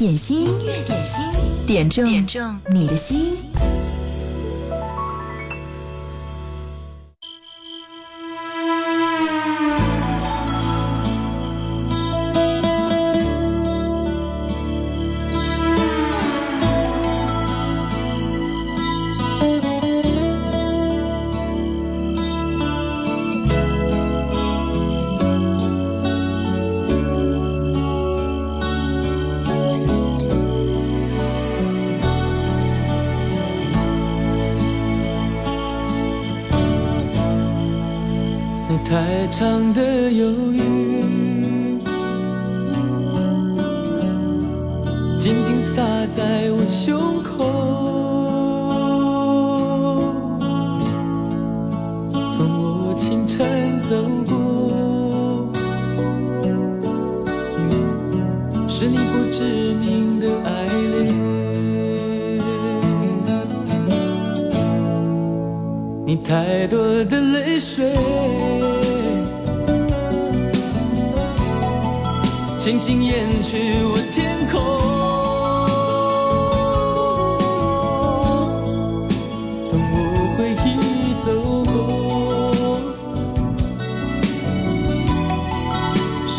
点心，音乐点心，点中点中你的心。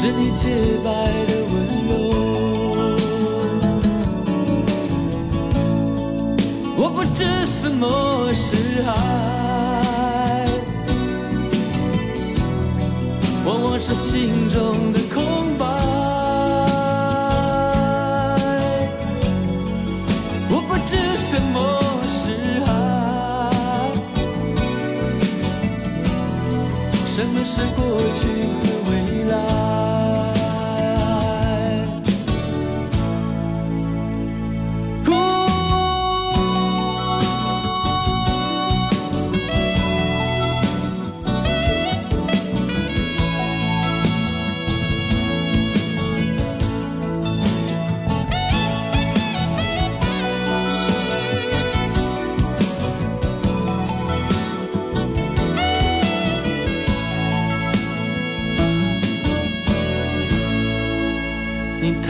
是你洁白的温柔。我不知什么是爱，往往是心中的空白。我不知什么是爱？什么是过去和未来？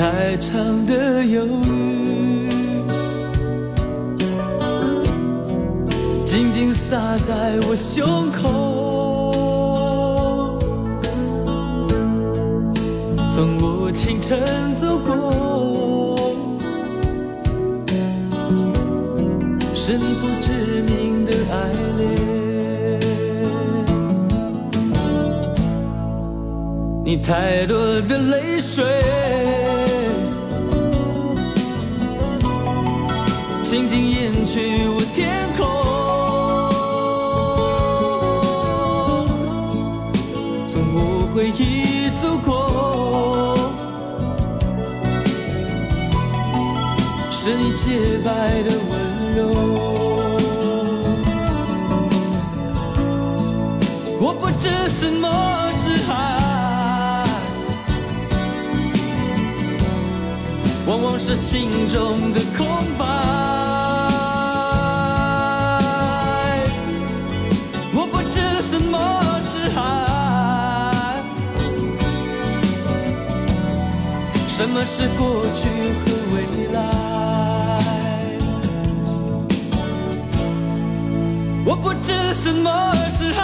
太长的忧郁，紧紧洒在我胸口。从我清晨走过，是你不知名的爱恋，你太多的泪水。静静掩去我天空，从我回忆走过，是你洁白的温柔。我不知什么是爱，往往是心中的空什么是过去和未来？我不知什么是爱，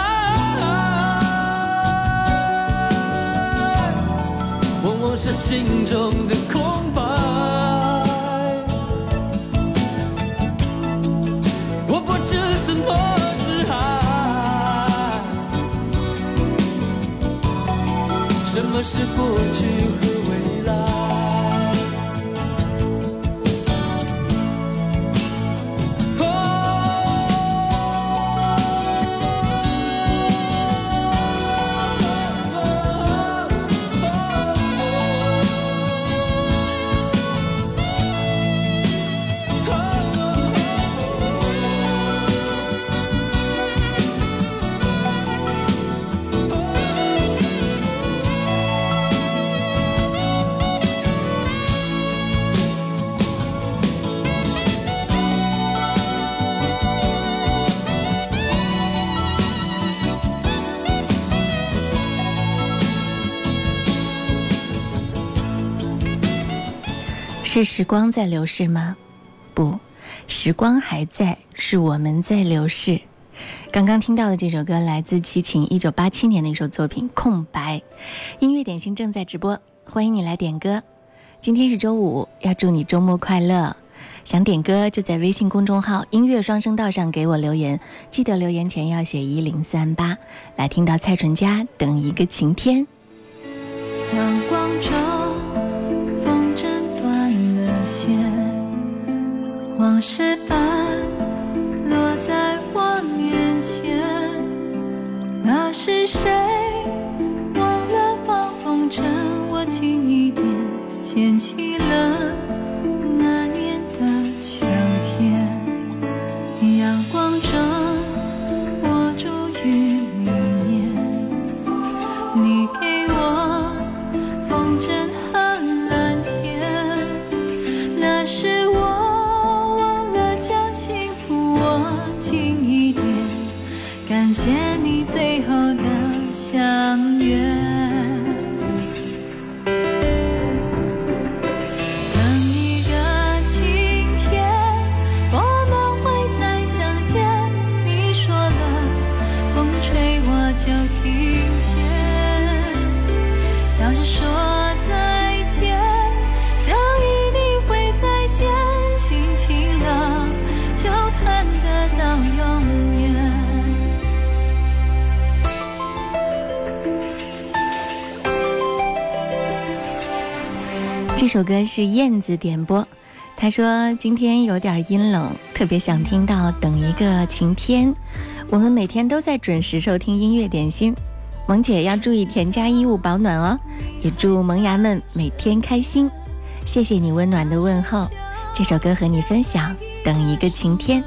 往往是心中的空白。我不知什么是爱。什么是过去和是时光在流逝吗？不，时光还在，是我们在流逝。刚刚听到的这首歌来自齐秦，一九八七年的一首作品《空白》。音乐点心正在直播，欢迎你来点歌。今天是周五，要祝你周末快乐。想点歌就在微信公众号“音乐双声道”上给我留言，记得留言前要写一零三八。来听到蔡淳佳《等一个晴天》。阳光中。往事般落在我面前，那是谁忘了放风筝？我轻一点牵起了那年的秋天，阳光中握住雨是燕子点播，他说今天有点阴冷，特别想听到《等一个晴天》。我们每天都在准时收听音乐点心，萌姐要注意添加衣物保暖哦。也祝萌芽们每天开心，谢谢你温暖的问候。这首歌和你分享，《等一个晴天》。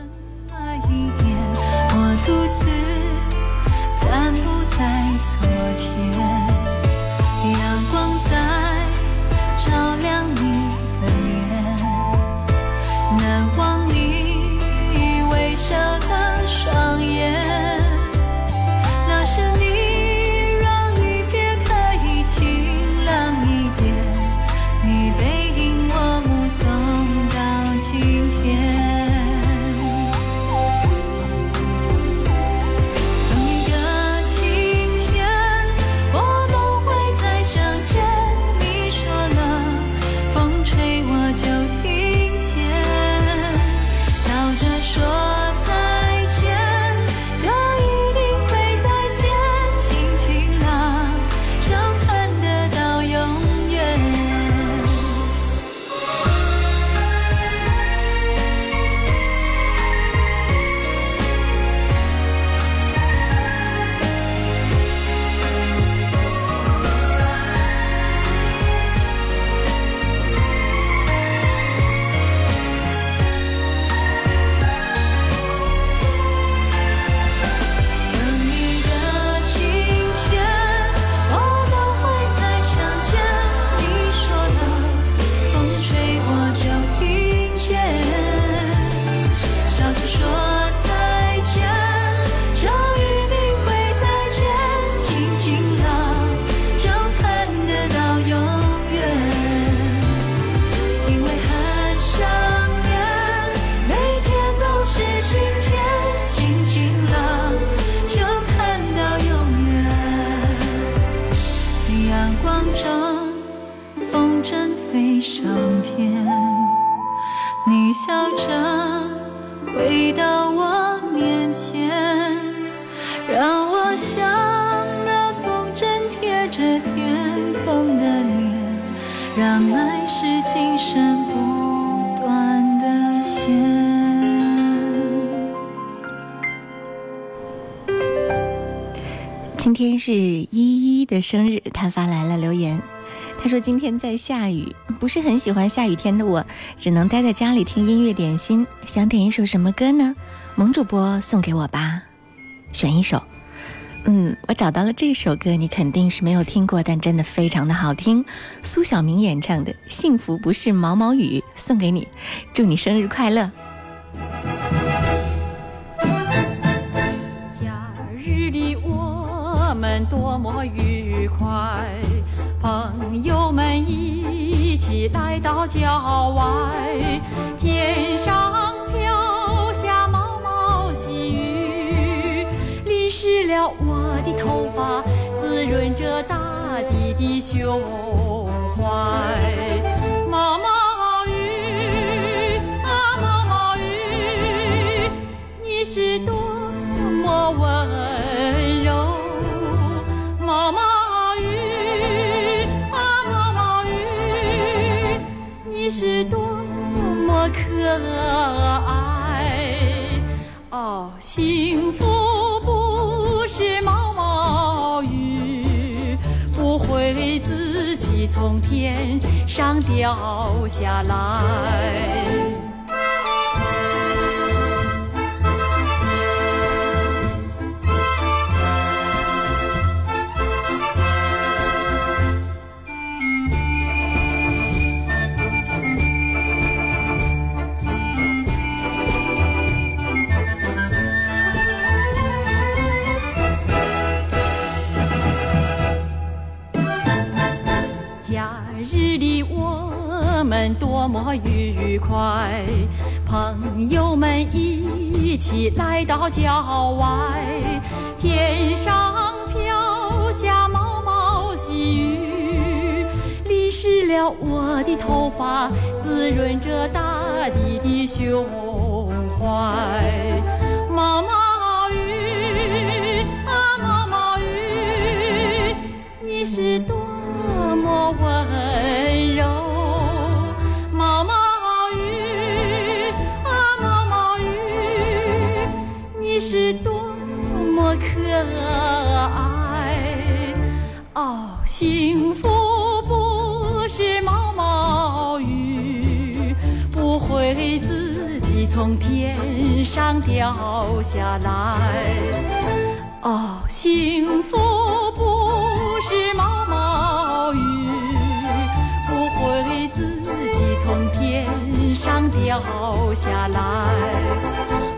今天是依依的生日，他发来了留言。他说今天在下雨，不是很喜欢下雨天的我，只能待在家里听音乐点心。想点一首什么歌呢？萌主播送给我吧，选一首。嗯，我找到了这首歌，你肯定是没有听过，但真的非常的好听。苏小明演唱的《幸福不是毛毛雨》，送给你，祝你生日快乐。多么愉快，朋友们一起起来到郊外，天上飘下毛毛细雨，淋湿了我的头发，滋润着大地的胸怀。上掉下来。起来到郊外，天上飘下毛毛细雨，淋湿了我的头发，滋润着大地的胸怀。从天上掉下来。哦，幸福不是毛毛雨，不会自己从天上掉下来。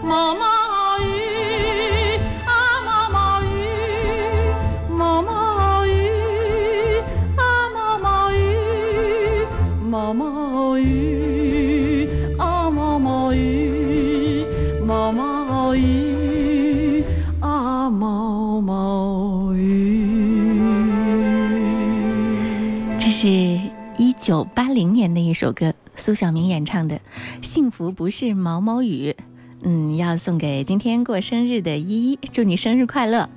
九八零年的一首歌，苏小明演唱的《幸福不是毛毛雨》，嗯，要送给今天过生日的依依，祝你生日快乐。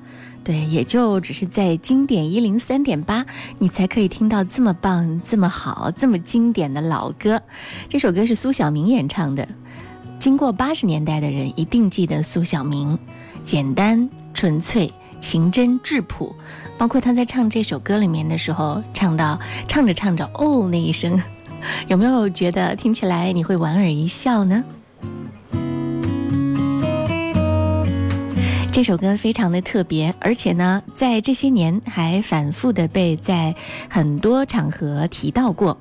对，也就只是在经典一零三点八，你才可以听到这么棒、这么好、这么经典的老歌。这首歌是苏小明演唱的，经过八十年代的人一定记得苏小明，简单纯粹。情真质朴，包括他在唱这首歌里面的时候，唱到唱着唱着哦那一声，有没有觉得听起来你会莞尔一笑呢？这首歌非常的特别，而且呢，在这些年还反复的被在很多场合提到过。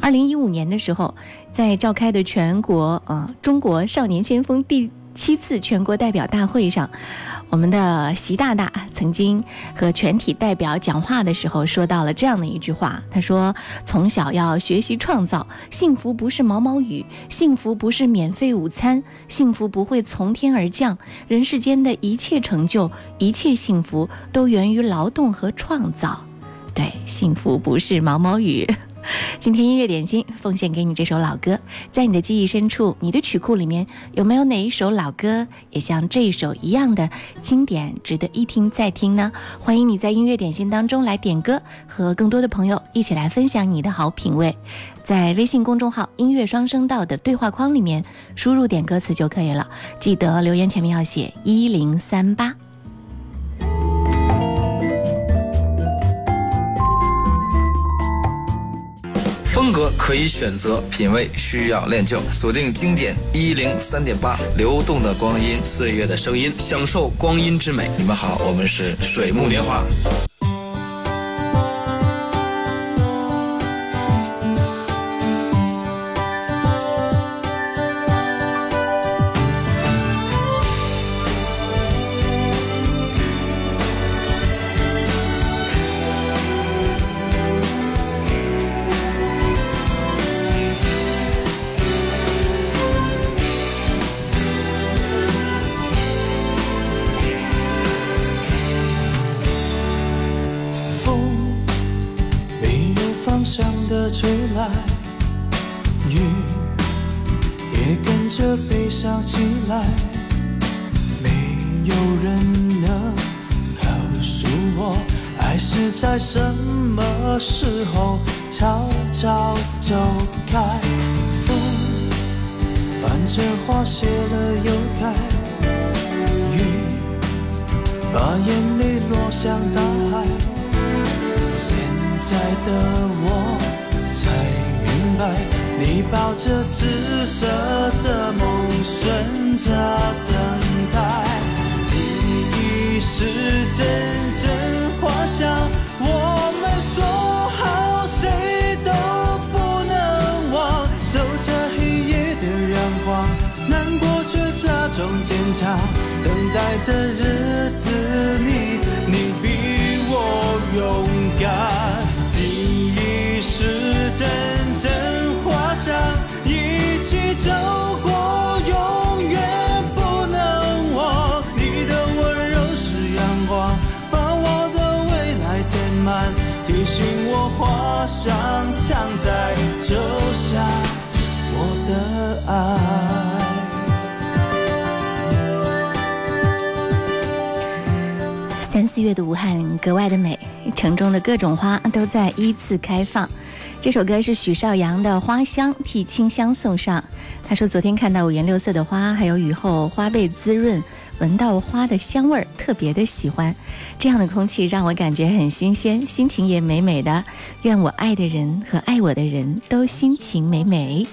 二零一五年的时候，在召开的全国呃中国少年先锋第七次全国代表大会上。我们的习大大曾经和全体代表讲话的时候，说到了这样的一句话。他说：“从小要学习创造，幸福不是毛毛雨，幸福不是免费午餐，幸福不会从天而降。人世间的一切成就，一切幸福，都源于劳动和创造。对，幸福不是毛毛雨。” 今天音乐点心奉献给你这首老歌，在你的记忆深处，你的曲库里面有没有哪一首老歌也像这一首一样的经典，值得一听再听呢？欢迎你在音乐点心当中来点歌，和更多的朋友一起来分享你的好品味。在微信公众号“音乐双声道”的对话框里面输入点歌词就可以了，记得留言前面要写一零三八。风格可以选择，品味需要练就。锁定经典一零三点八，流动的光阴，岁月的声音，享受光阴之美。你们好，我们是水木年华。的我才明白，你抱着紫色的梦，顺着等待。记忆是阵阵花香，我们说好谁都不能忘。守着黑夜的阳光，难过却假装坚强。等待的日花香常在，就像我的爱。三四月的武汉格外的美，城中的各种花都在依次开放。这首歌是许绍洋的《花香》，替清香送上。他说：“昨天看到五颜六色的花，还有雨后花被滋润，闻到花的香味儿，特别的喜欢。这样的空气让我感觉很新鲜，心情也美美的。愿我爱的人和爱我的人都心情美美。”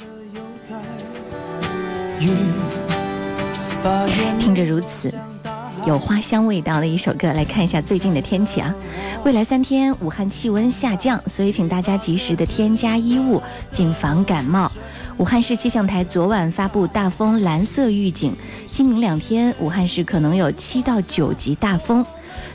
听着如此。有花香味道的一首歌，来看一下最近的天气啊。未来三天武汉气温下降，所以请大家及时的添加衣物，谨防感冒。武汉市气象台昨晚发布大风蓝色预警，今明两天武汉市可能有七到九级大风。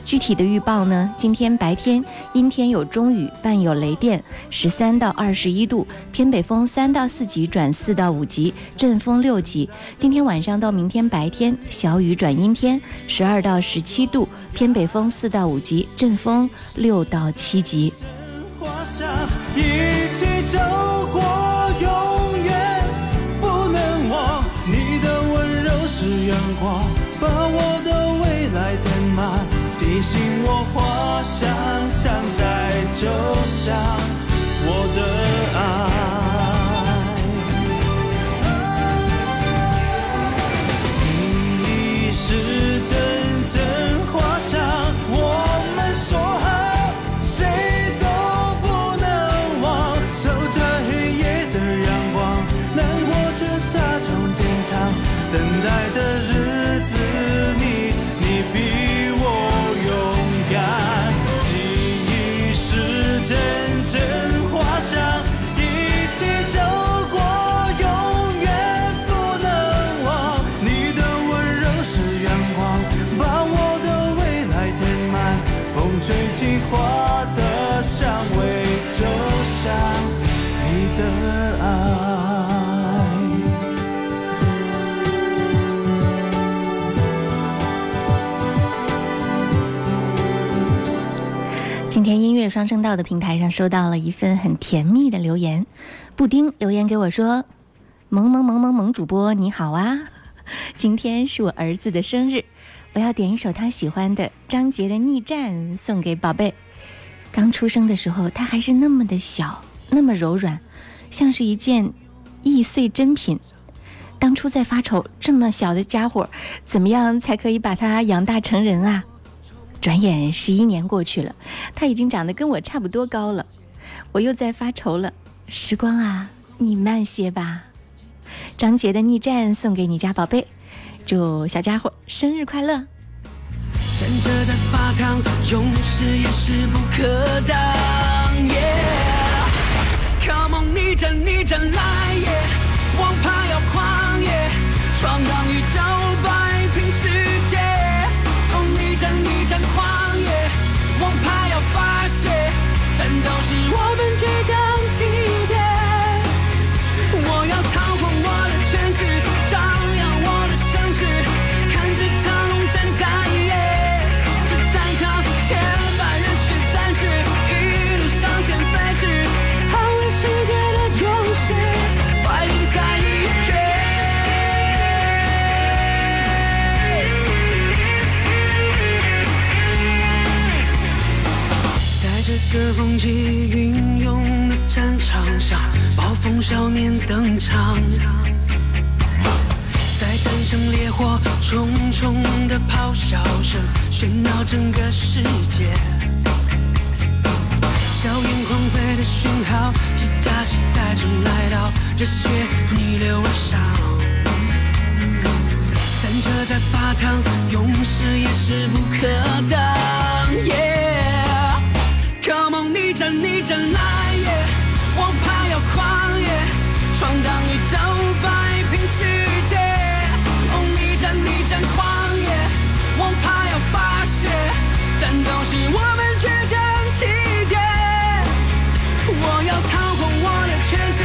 具体的预报呢？今天白天阴天有中雨，伴有雷电，十三到二十一度，偏北风三到四级转四到五级，阵风六级。今天晚上到明天白天小雨转阴天，十二到十七度，偏北风四到五级，阵风六到七级。阳光把我的未来填满。提醒我，花香常在，就像我的爱今天音乐双声道的平台上收到了一份很甜蜜的留言，布丁留言给我说：“萌萌萌萌萌主播你好啊，今天是我儿子的生日，我要点一首他喜欢的张杰的《逆战》送给宝贝。刚出生的时候他还是那么的小，那么柔软，像是一件易碎珍品。当初在发愁这么小的家伙，怎么样才可以把他养大成人啊？”转眼十一年过去了，他已经长得跟我差不多高了，我又在发愁了。时光啊，你慢些吧。张杰的《逆战》送给你家宝贝，祝小家伙生日快乐。站着在发烫，勇士也势不可挡。Come on，逆战逆战来耶！王牌要狂野，闯荡风起云涌的战场上，暴风少年登场。在战胜烈火，重重的咆哮声喧闹整个世界。硝烟狂飞的讯号，机甲时代正来到，热血逆流而上。战车在发烫，勇士也势不可挡。Come on，逆战逆战来也，王牌要狂野，闯荡宇宙，摆平世界。哦，逆战逆战狂野，王牌要发泄，战斗是我们倔强起点。我要掏空我的权势，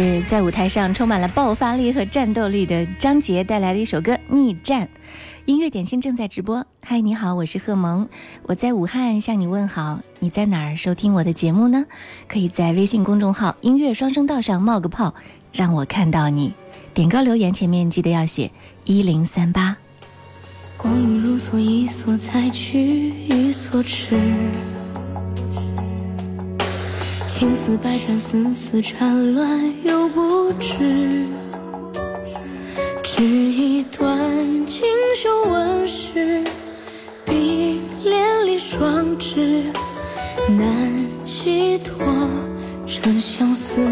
是在舞台上充满了爆发力和战斗力的张杰带来的一首歌《逆战》。音乐点心正在直播。嗨，你好，我是贺萌，我在武汉向你问好。你在哪儿收听我的节目呢？可以在微信公众号“音乐双声道”上冒个泡，让我看到你。点歌留言前面记得要写一零三八。光阴如梭，一梭采取，一梭吃。情丝百转，丝丝缠乱又不知。织一段锦绣纹饰，比连理双枝，难寄托成相思。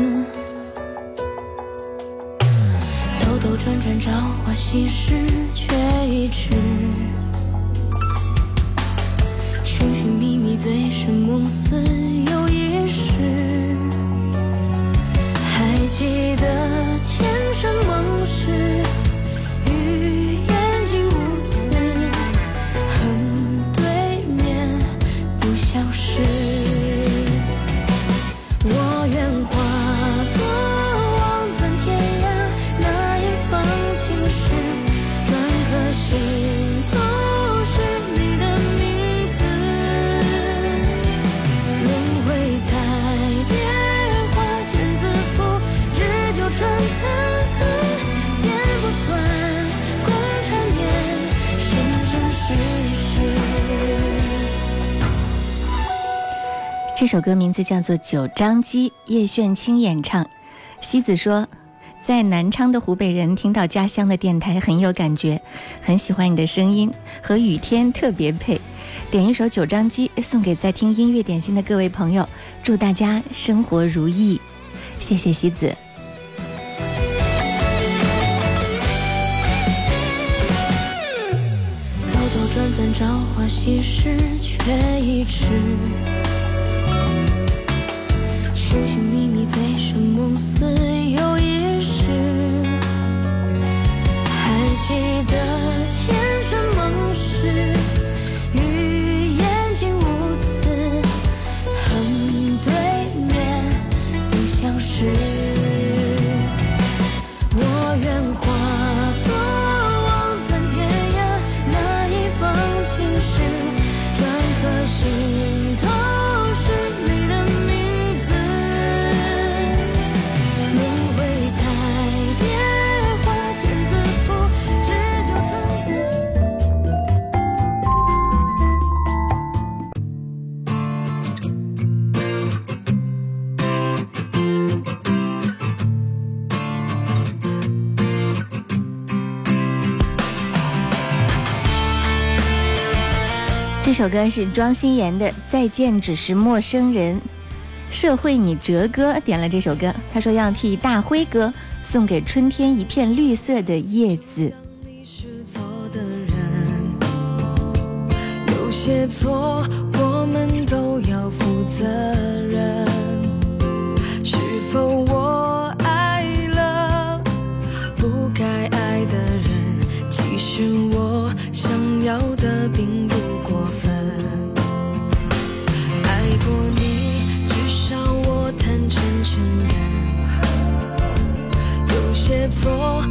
兜兜转转，朝花夕拾，却已迟。寻寻觅觅，醉生梦死首歌名字叫做《九张机》，叶炫清演唱。西子说，在南昌的湖北人听到家乡的电台很有感觉，很喜欢你的声音，和雨天特别配。点一首《九张机》送给在听音乐点心的各位朋友，祝大家生活如意。谢谢西子。兜兜转转，朝花夕拾，却已迟。似有一世。还记得前首歌是庄心妍的《再见只是陌生人》，社会你哲哥点了这首歌，他说要替大辉哥送给春天一片绿色的叶子。错的人，有些错我们都要负责任。是否我爱了不该爱的人？其实我想要的并错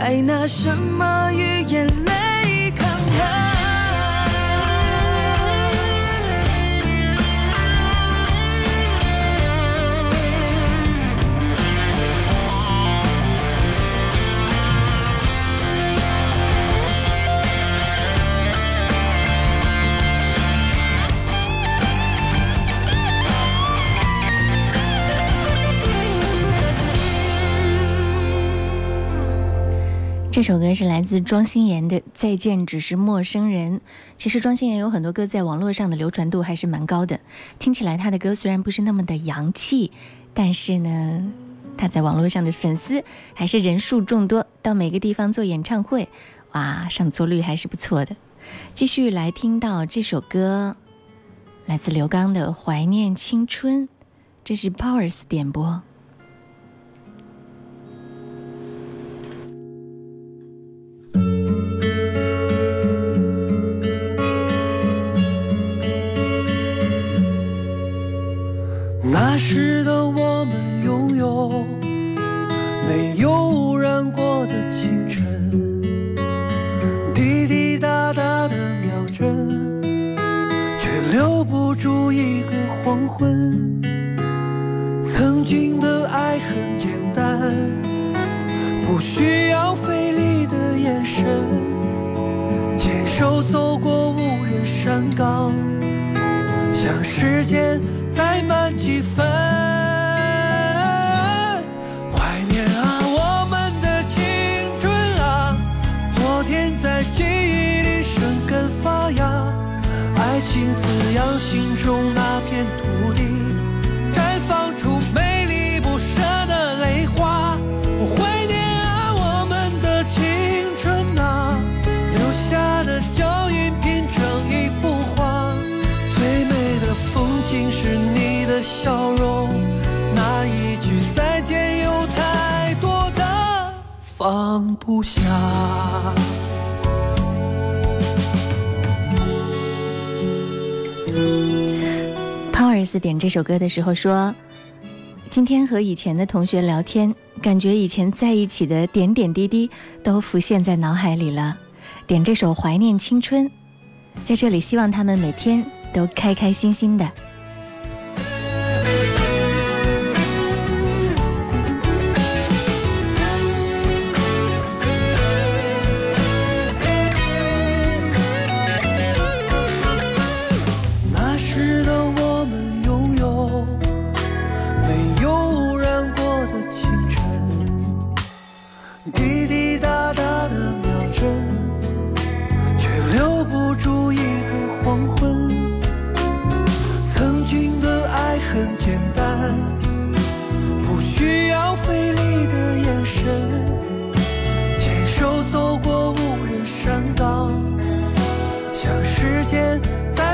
该拿什么与眼泪这首歌是来自庄心妍的《再见只是陌生人》。其实庄心妍有很多歌在网络上的流传度还是蛮高的，听起来她的歌虽然不是那么的洋气，但是呢，她在网络上的粉丝还是人数众多，到每个地方做演唱会，哇，上座率还是不错的。继续来听到这首歌，来自刘刚的《怀念青春》，这是 Powers 点播。时的我们拥有没有污染过的清晨，滴滴答答的秒针，却留不住一个黄昏。曾经的爱很简单，不需要费力的眼神，牵手走过无人山岗。像时间再慢几分，怀念啊我们的青春啊，昨天在记忆里生根发芽，爱情滋养心中那片土。放不下。抛儿子点这首歌的时候说：“今天和以前的同学聊天，感觉以前在一起的点点滴滴都浮现在脑海里了。点这首《怀念青春》，在这里希望他们每天都开开心心的。”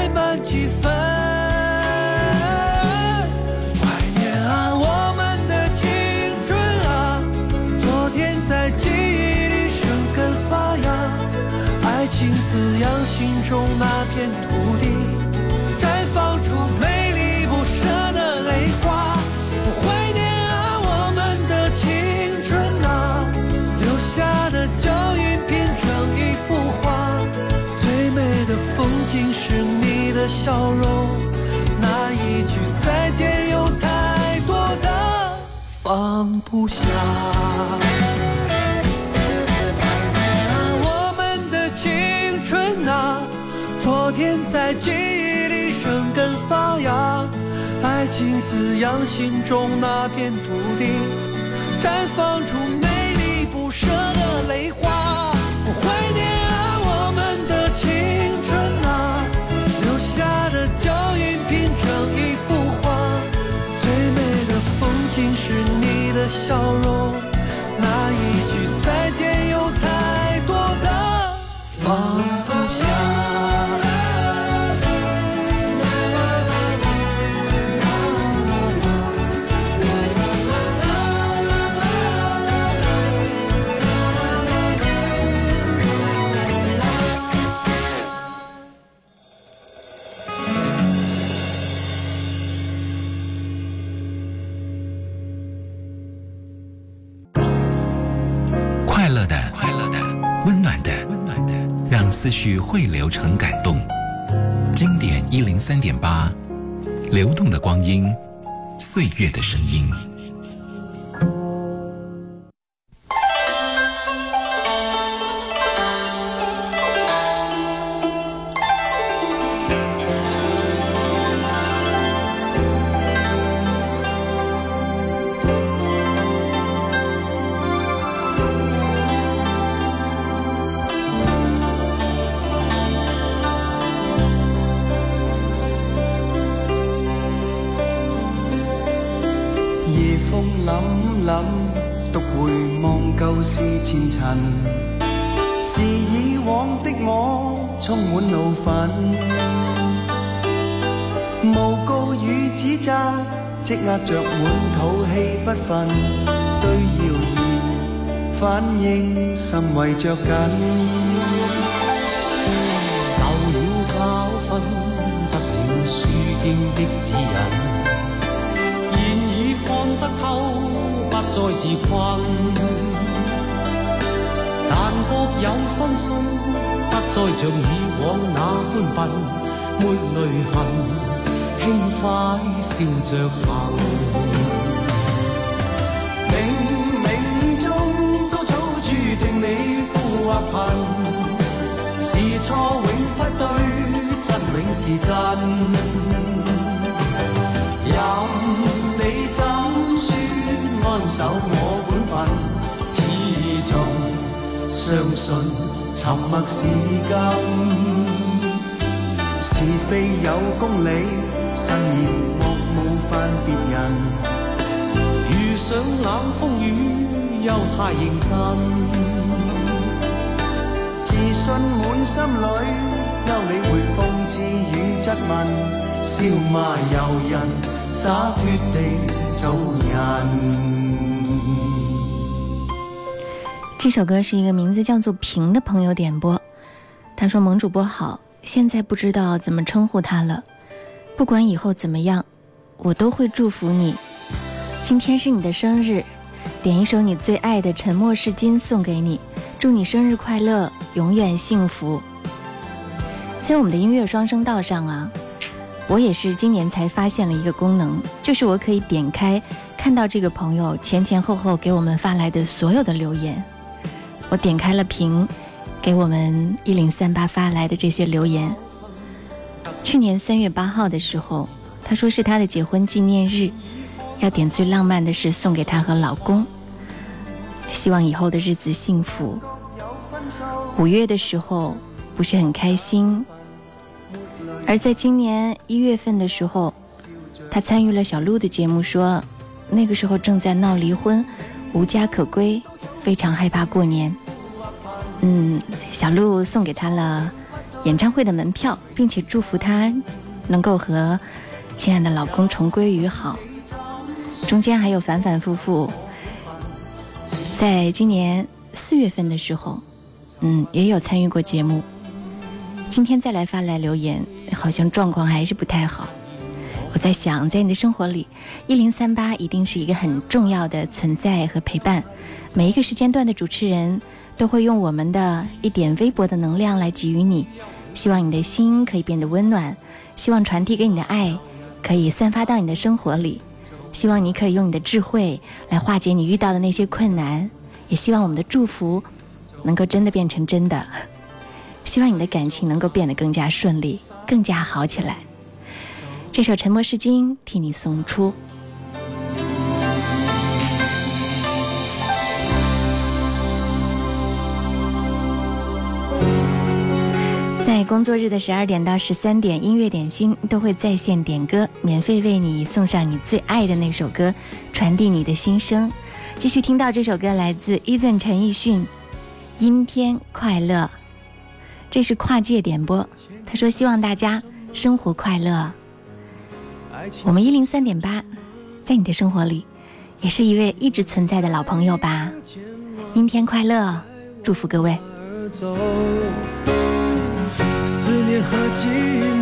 再慢几笑容，那一句再见有太多的放不下。怀念啊，我们的青春啊，昨天在记忆里生根发芽，爱情滋养心中那片土地，绽放出美丽不舍的泪花。我怀念的风景是你的笑容，那一句再见有太多的放不下与汇流成感动。经典一零三点八，流动的光阴，岁月的声音。是以往的我充滿怒憤，無告與指責，積壓着滿肚氣不忿，对谣言反應甚為着緊。受了教訓，得了書經的指引。現已看得透，不再自困。有分數，不再像以往那般笨，沒淚痕，輕快笑着行。冥冥中都早注定你富或贫，是錯永不對，真永是真。任你怎說安守我本分，相信沉默是金。是非有公理，慎言莫冒犯别人。遇上冷风雨又太认真，自信满心里，休理会讽刺与质问，笑骂由人，洒脱地做人。这首歌是一个名字叫做平的朋友点播，他说：“萌主播好，现在不知道怎么称呼他了。不管以后怎么样，我都会祝福你。今天是你的生日，点一首你最爱的《沉默是金》送给你，祝你生日快乐，永远幸福。”在我们的音乐双声道上啊，我也是今年才发现了一个功能，就是我可以点开看到这个朋友前前后后给我们发来的所有的留言。我点开了屏，给我们一零三八发来的这些留言。去年三月八号的时候，他说是他的结婚纪念日，要点最浪漫的事送给他和老公，希望以后的日子幸福。五月的时候不是很开心，而在今年一月份的时候，他参与了小鹿的节目，说那个时候正在闹离婚，无家可归。非常害怕过年，嗯，小鹿送给他了演唱会的门票，并且祝福他能够和亲爱的老公重归于好。中间还有反反复复，在今年四月份的时候，嗯，也有参与过节目。今天再来发来留言，好像状况还是不太好。我在想，在你的生活里，一零三八一定是一个很重要的存在和陪伴。每一个时间段的主持人都会用我们的一点微薄的能量来给予你，希望你的心可以变得温暖，希望传递给你的爱可以散发到你的生活里，希望你可以用你的智慧来化解你遇到的那些困难，也希望我们的祝福能够真的变成真的，希望你的感情能够变得更加顺利，更加好起来。这首《沉默是金》替你送出。在工作日的十二点到十三点，音乐点心都会在线点歌，免费为你送上你最爱的那首歌，传递你的心声。继续听到这首歌，来自 Eason 陈奕迅，《阴天快乐》。这是跨界点播，他说希望大家生活快乐。我们一零三点八，在你的生活里，也是一位一直存在的老朋友吧。阴天快乐，祝福各位。思念和寂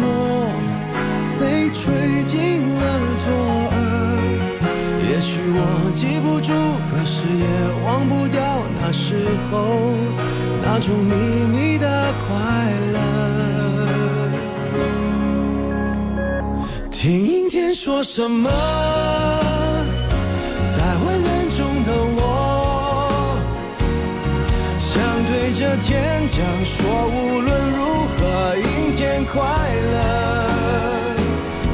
寞被吹进了左耳，也许我记不住，可是也忘不掉那时候那种秘密的快乐。听阴天说什么，在温暖中的我，想对着天讲说，无论如何，阴天快乐，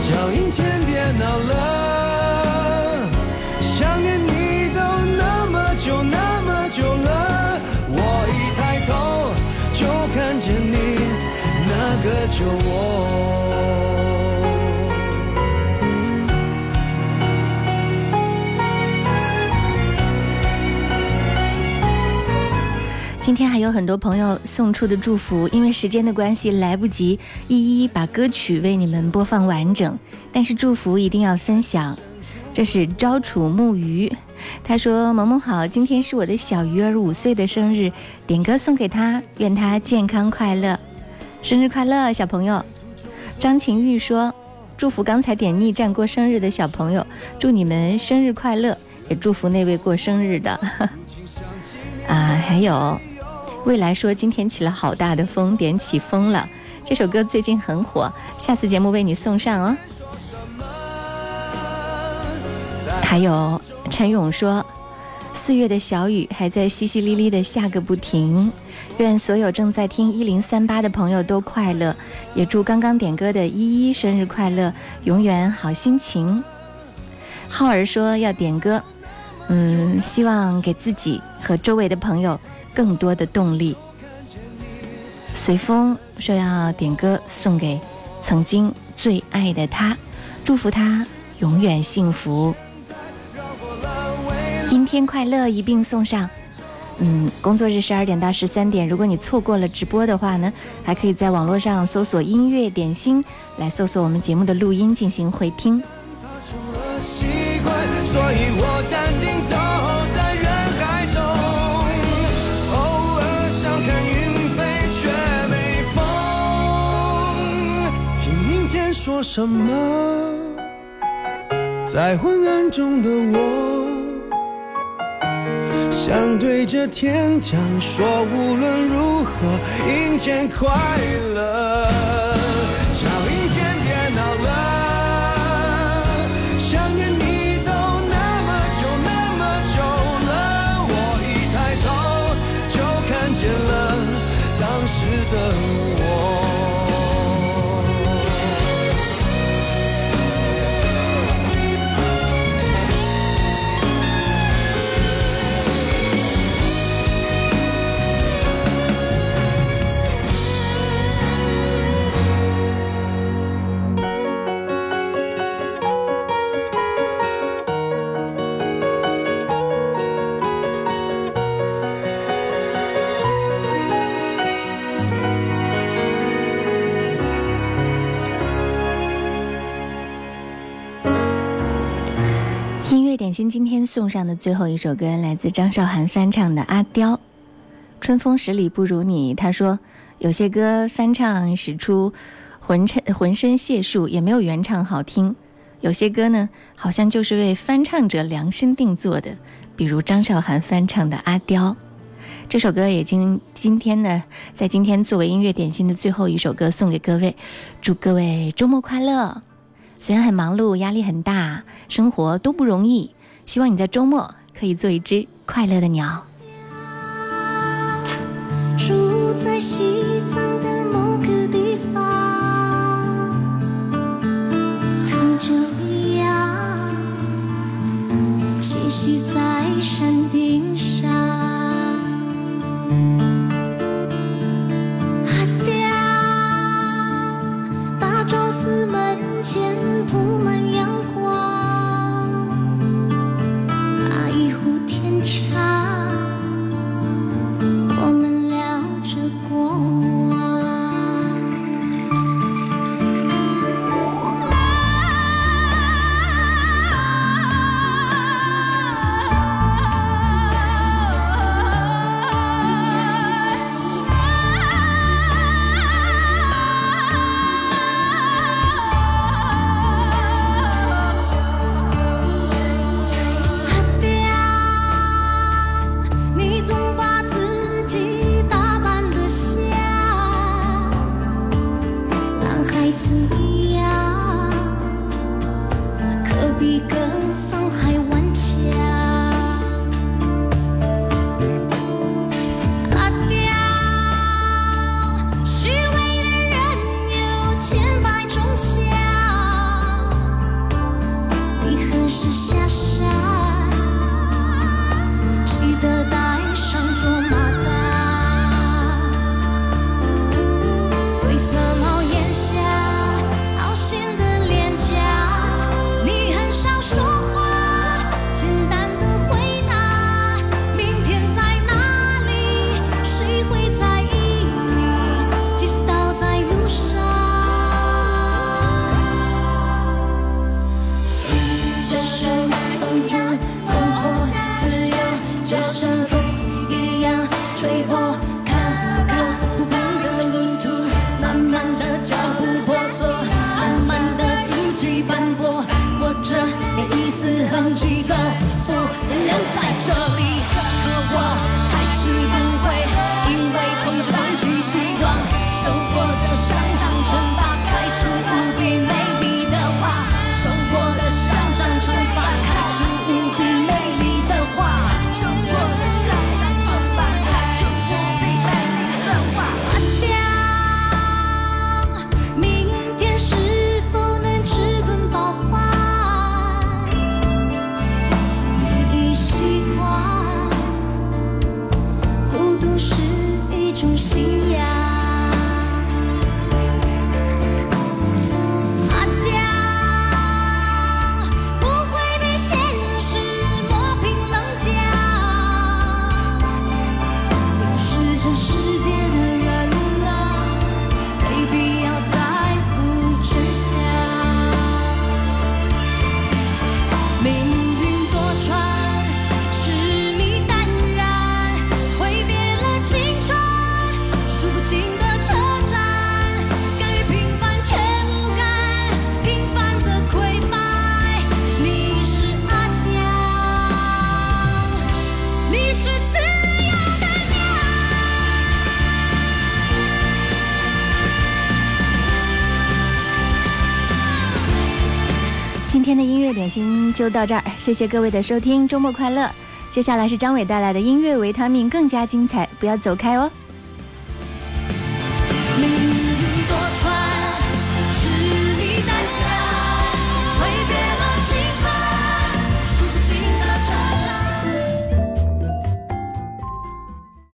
叫阴天别闹了，想念你都那么久那么久了，我一抬头就看见你那个酒窝。今天还有很多朋友送出的祝福，因为时间的关系来不及一一把歌曲为你们播放完整，但是祝福一定要分享。这是朝楚木鱼，他说：“萌萌好，今天是我的小鱼儿五岁的生日，点歌送给他，愿他健康快乐，生日快乐，小朋友。”张晴玉说：“祝福刚才点逆战过生日的小朋友，祝你们生日快乐，也祝福那位过生日的。”啊，还有。未来说今天起了好大的风，点起风了。这首歌最近很火，下次节目为你送上哦。还有陈勇说，四月的小雨还在淅淅沥沥的下个不停。愿所有正在听一零三八的朋友都快乐，也祝刚刚点歌的依依生日快乐，永远好心情。浩儿说要点歌，嗯，希望给自己和周围的朋友。更多的动力。随风说要点歌送给曾经最爱的他，祝福他永远幸福。阴天快乐一并送上。嗯，工作日十二点到十三点，如果你错过了直播的话呢，还可以在网络上搜索“音乐点心”来搜索我们节目的录音进行回听。习惯，所以什么，在昏暗中的我，想对着天讲说，无论如何，阴天快乐。点心今天送上的最后一首歌，来自张韶涵翻唱的《阿刁》。春风十里不如你。他说，有些歌翻唱使出浑身浑身解数，也没有原唱好听；有些歌呢，好像就是为翻唱者量身定做的，比如张韶涵翻唱的《阿刁》。这首歌也今今天呢，在今天作为音乐点心的最后一首歌送给各位，祝各位周末快乐。虽然很忙碌，压力很大，生活都不容易，希望你在周末可以做一只快乐的鸟。住在西到这儿，谢谢各位的收听，周末快乐！接下来是张伟带来的音乐维他命，更加精彩，不要走开哦。